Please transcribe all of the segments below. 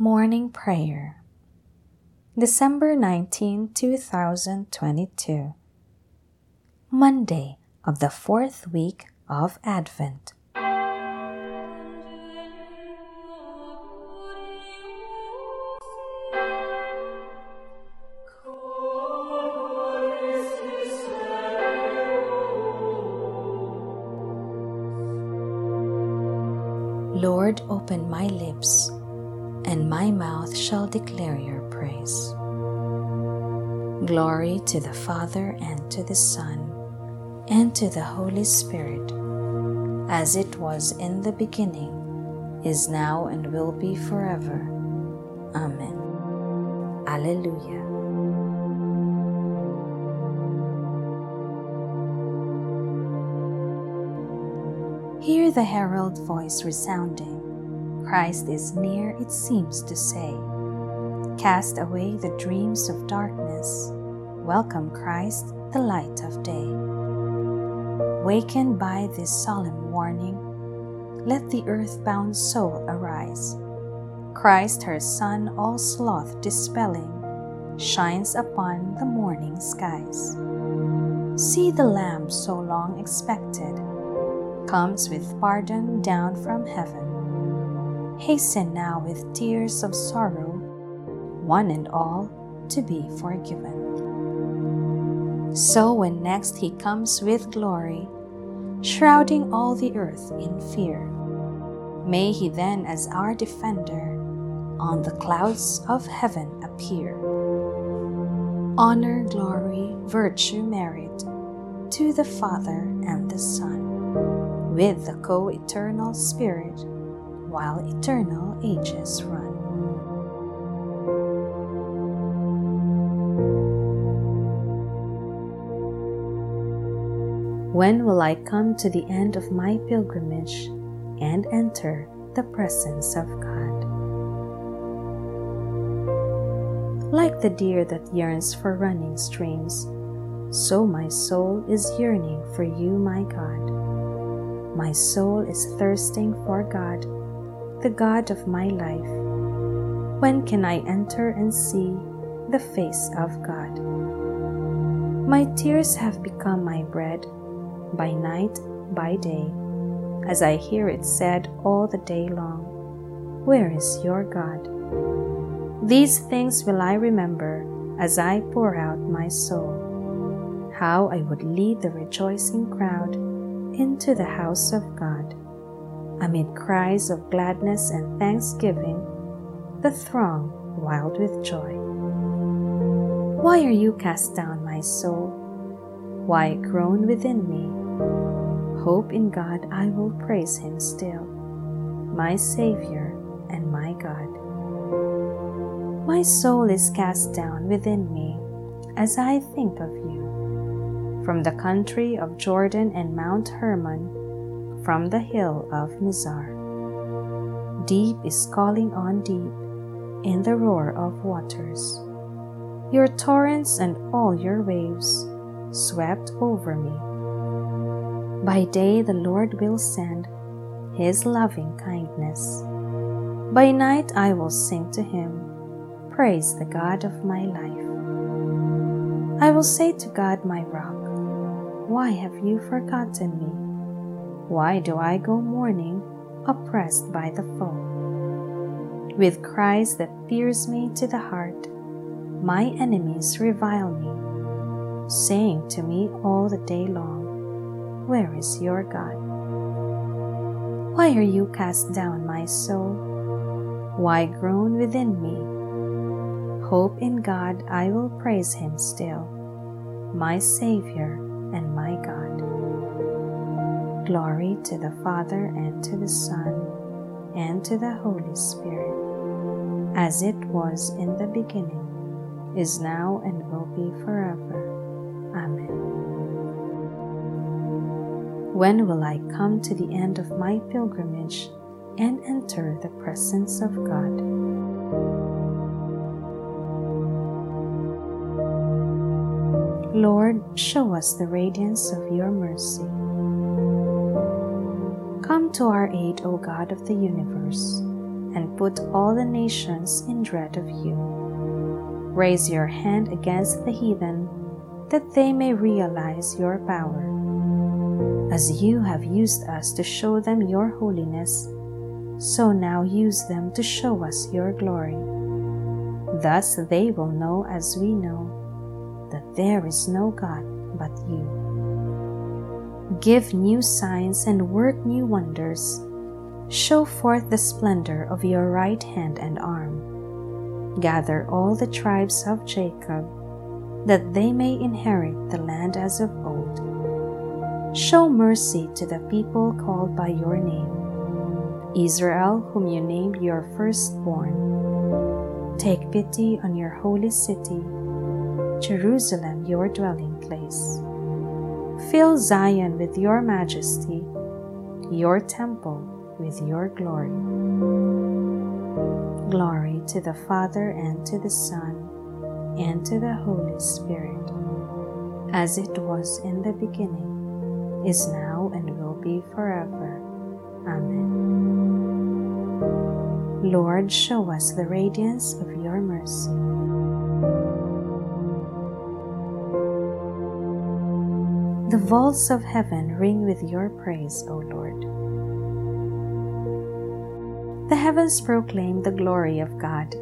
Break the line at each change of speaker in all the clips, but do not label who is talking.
Morning Prayer, December 19, 2022, Monday of the fourth week of Advent. Lord, open my lips, and my mouth shall declare your praise. Glory to the Father, and to the Son, and to the Holy Spirit, as it was in the beginning, is now, and will be forever. Amen. Alleluia. Hear the herald voice resounding. Christ is near, it seems to say. Cast away the dreams of darkness. Welcome, Christ, the light of day. Wakened by this solemn warning, let the earthbound soul arise. Christ, her sun, all sloth dispelling, shines upon the morning skies. See the Lamb so long expected comes with pardon down from heaven. Hasten now with tears of sorrow, one and all to be forgiven. So when next he comes with glory, shrouding all the earth in fear, may he then as our defender on the clouds of heaven appear. Honor, glory, virtue, merit to the Father and the Son with the co eternal Spirit while eternal ages run. When will I come to the end of my pilgrimage and enter the presence of God? Like the deer that yearns for running streams, so my soul is yearning for you, my God. My soul is thirsting for God, the God of my life. When can I enter and see the face of God? My tears have become my bread, by night, by day, as I hear it said all the day long Where is your God? These things will I remember as I pour out my soul. How I would lead the rejoicing crowd into the house of God. Amid cries of gladness and thanksgiving, the throng wild with joy. Why are you cast down, my soul? Why groan within me? Hope in God, I will praise Him still, my Savior and my God. My soul is cast down within me as I think of you from the country of Jordan and Mount Hermon, from the hill of Mizar. Deep is calling on deep in the roar of waters. Your torrents and all your waves swept over me. By day the Lord will send his loving kindness. By night I will sing to him, praise the God of my life. I will say to God, my rock, why have you forgotten me? Why do I go mourning, oppressed by the foe? With cries that pierce me to the heart, my enemies revile me, saying to me all the day long, Where is your God? Why are you cast down, my soul? Why groan within me? Hope in God, I will praise him still, my Savior and my God. Glory to the Father and to the Son and to the Holy Spirit, as it was in the beginning, is now, and will be forever. Amen. When will I come to the end of my pilgrimage and enter the presence of God? Lord, show us the radiance of your mercy. To our aid, O God of the universe, and put all the nations in dread of you. Raise your hand against the heathen, that they may realize your power. As you have used us to show them your holiness, so now use them to show us your glory. Thus they will know as we know that there is no God but you. Give new signs and work new wonders. Show forth the splendor of your right hand and arm. Gather all the tribes of Jacob, that they may inherit the land as of old. Show mercy to the people called by your name, Israel, whom you named your firstborn. Take pity on your holy city Jerusalem your dwelling place. Fill Zion with your majesty, your temple with your glory. Glory to the Father and to the Son and to the Holy Spirit, as it was in the beginning, is now, and will be forever. Amen. Lord, show us the radiance of your mercy. The vaults of heaven ring with your praise, O Lord. The heavens proclaim the glory of God,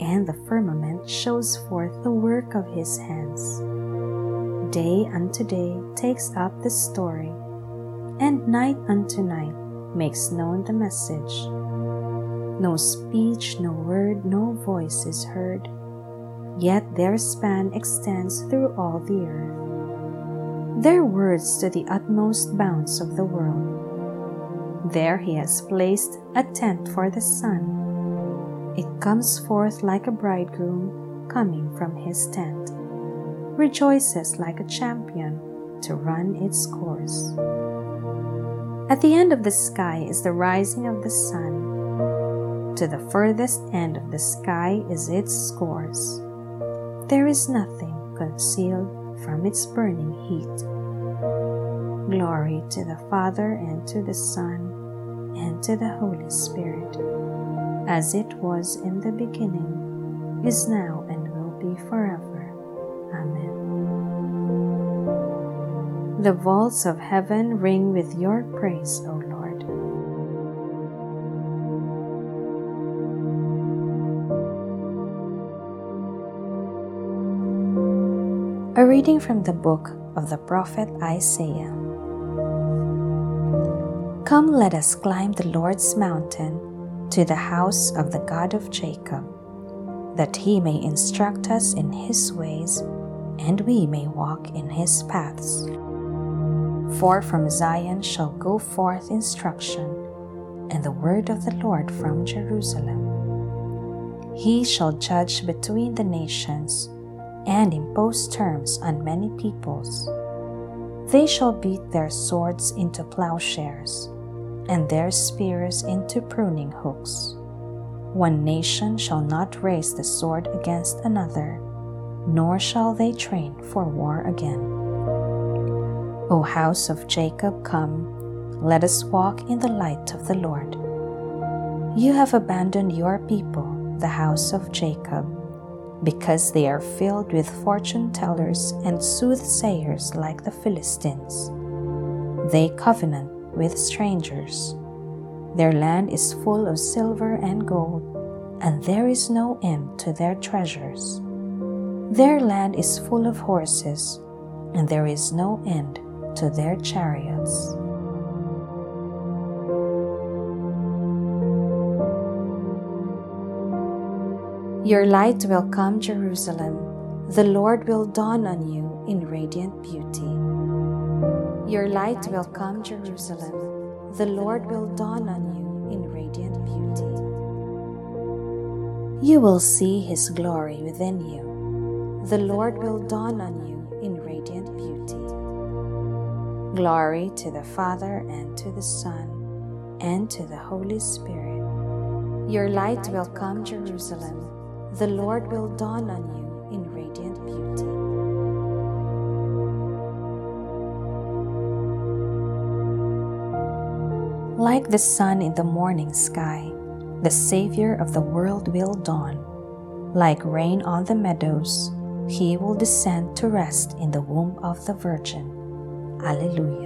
and the firmament shows forth the work of his hands. Day unto day takes up the story, and night unto night makes known the message. No speech, no word, no voice is heard, yet their span extends through all the earth their words to the utmost bounds of the world. There he has placed a tent for the sun. It comes forth like a bridegroom coming from his tent, rejoices like a champion to run its course. At the end of the sky is the rising of the sun. To the furthest end of the sky is its course. There is nothing concealed from its burning heat. Glory to the Father, and to the Son, and to the Holy Spirit, as it was in the beginning, is now, and will be forever. Amen. The vaults of heaven ring with your praise, O Lord. A reading from the book of the prophet Isaiah. Come, let us climb the Lord's mountain to the house of the God of Jacob, that he may instruct us in his ways and we may walk in his paths. For from Zion shall go forth instruction, and the word of the Lord from Jerusalem. He shall judge between the nations and impose terms on many peoples. They shall beat their swords into plowshares, and their spears into pruning hooks. One nation shall not raise the sword against another, nor shall they train for war again. O house of Jacob, come, let us walk in the light of the Lord. You have abandoned your people, the house of Jacob because they are filled with fortune tellers and soothsayers like the Philistines. They covenant with strangers. Their land is full of silver and gold, and there is no end to their treasures. Their land is full of horses, and there is no end to their chariots. Your light will come, Jerusalem. The Lord will dawn on you in radiant beauty. Your light will come, Jerusalem. The Lord will dawn on you in radiant beauty. You will see his glory within you. The Lord will dawn on you in radiant beauty. Glory to the Father, and to the Son, and to the Holy Spirit. Your light will come, Jerusalem the Lord will dawn on you in radiant beauty. Like the sun in the morning sky, the Savior of the world will dawn. Like rain on the meadows, he will descend to rest in the womb of the Virgin. Alleluia.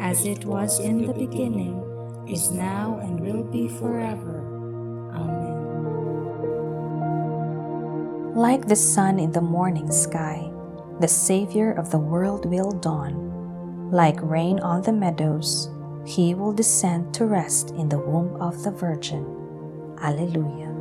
as it was in the beginning, is now, and will be forever. Amen.
Like the sun in the morning sky, the Savior of the world will dawn. Like rain on the meadows, he will descend to rest in the womb of the Virgin. Alleluia.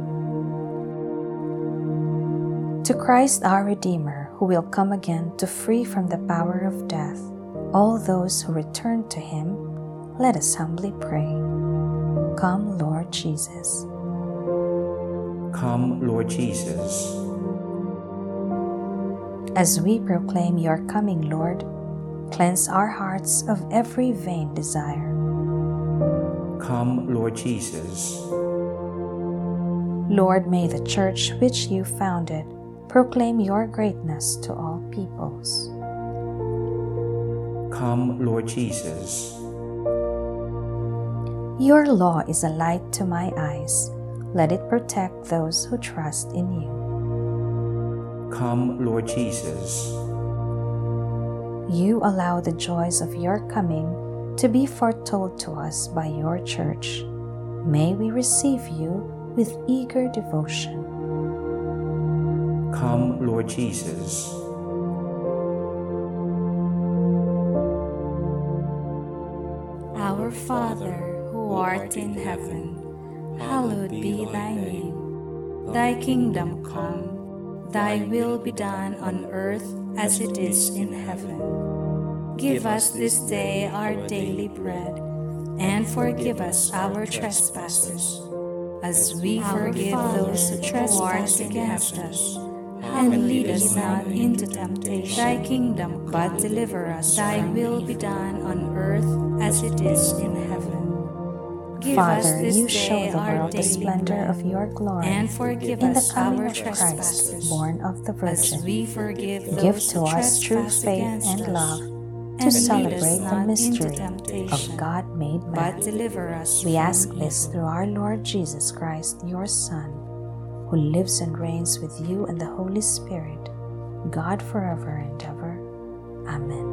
To Christ our Redeemer, who will come again to free from the power of death all those who return to him, let us humbly pray. Come, Lord Jesus.
Come, Lord Jesus.
As we proclaim your coming, Lord, cleanse our hearts of every vain desire.
Come, Lord Jesus.
Lord, may the church which you founded proclaim your greatness to all peoples.
Come, Lord Jesus.
Your law is a light to my eyes. Let it protect those who trust in you.
Come, Lord Jesus.
You allow the joys of your coming to be foretold to us by your church. May we receive you with eager devotion.
Come, Lord Jesus.
Father, who art in heaven, hallowed be thy name. Thy kingdom come, thy will be done on earth as it is in heaven. Give us this day our daily bread, and forgive us our trespasses, as we forgive those who trespass against us and lead us not into temptation. Thy kingdom, but deliver us. Thy will be done on earth as it is in heaven.
Give Father, you show the world the splendor of your glory
and forgive
in
us
the coming
our
of Christ, born of the Virgin.
As we forgive
Give to us true faith and love to celebrate the mystery of God made
but
man.
deliver us
We ask this through our Lord Jesus Christ, your Son, who lives and reigns with you and the Holy Spirit, God forever and ever. Amen.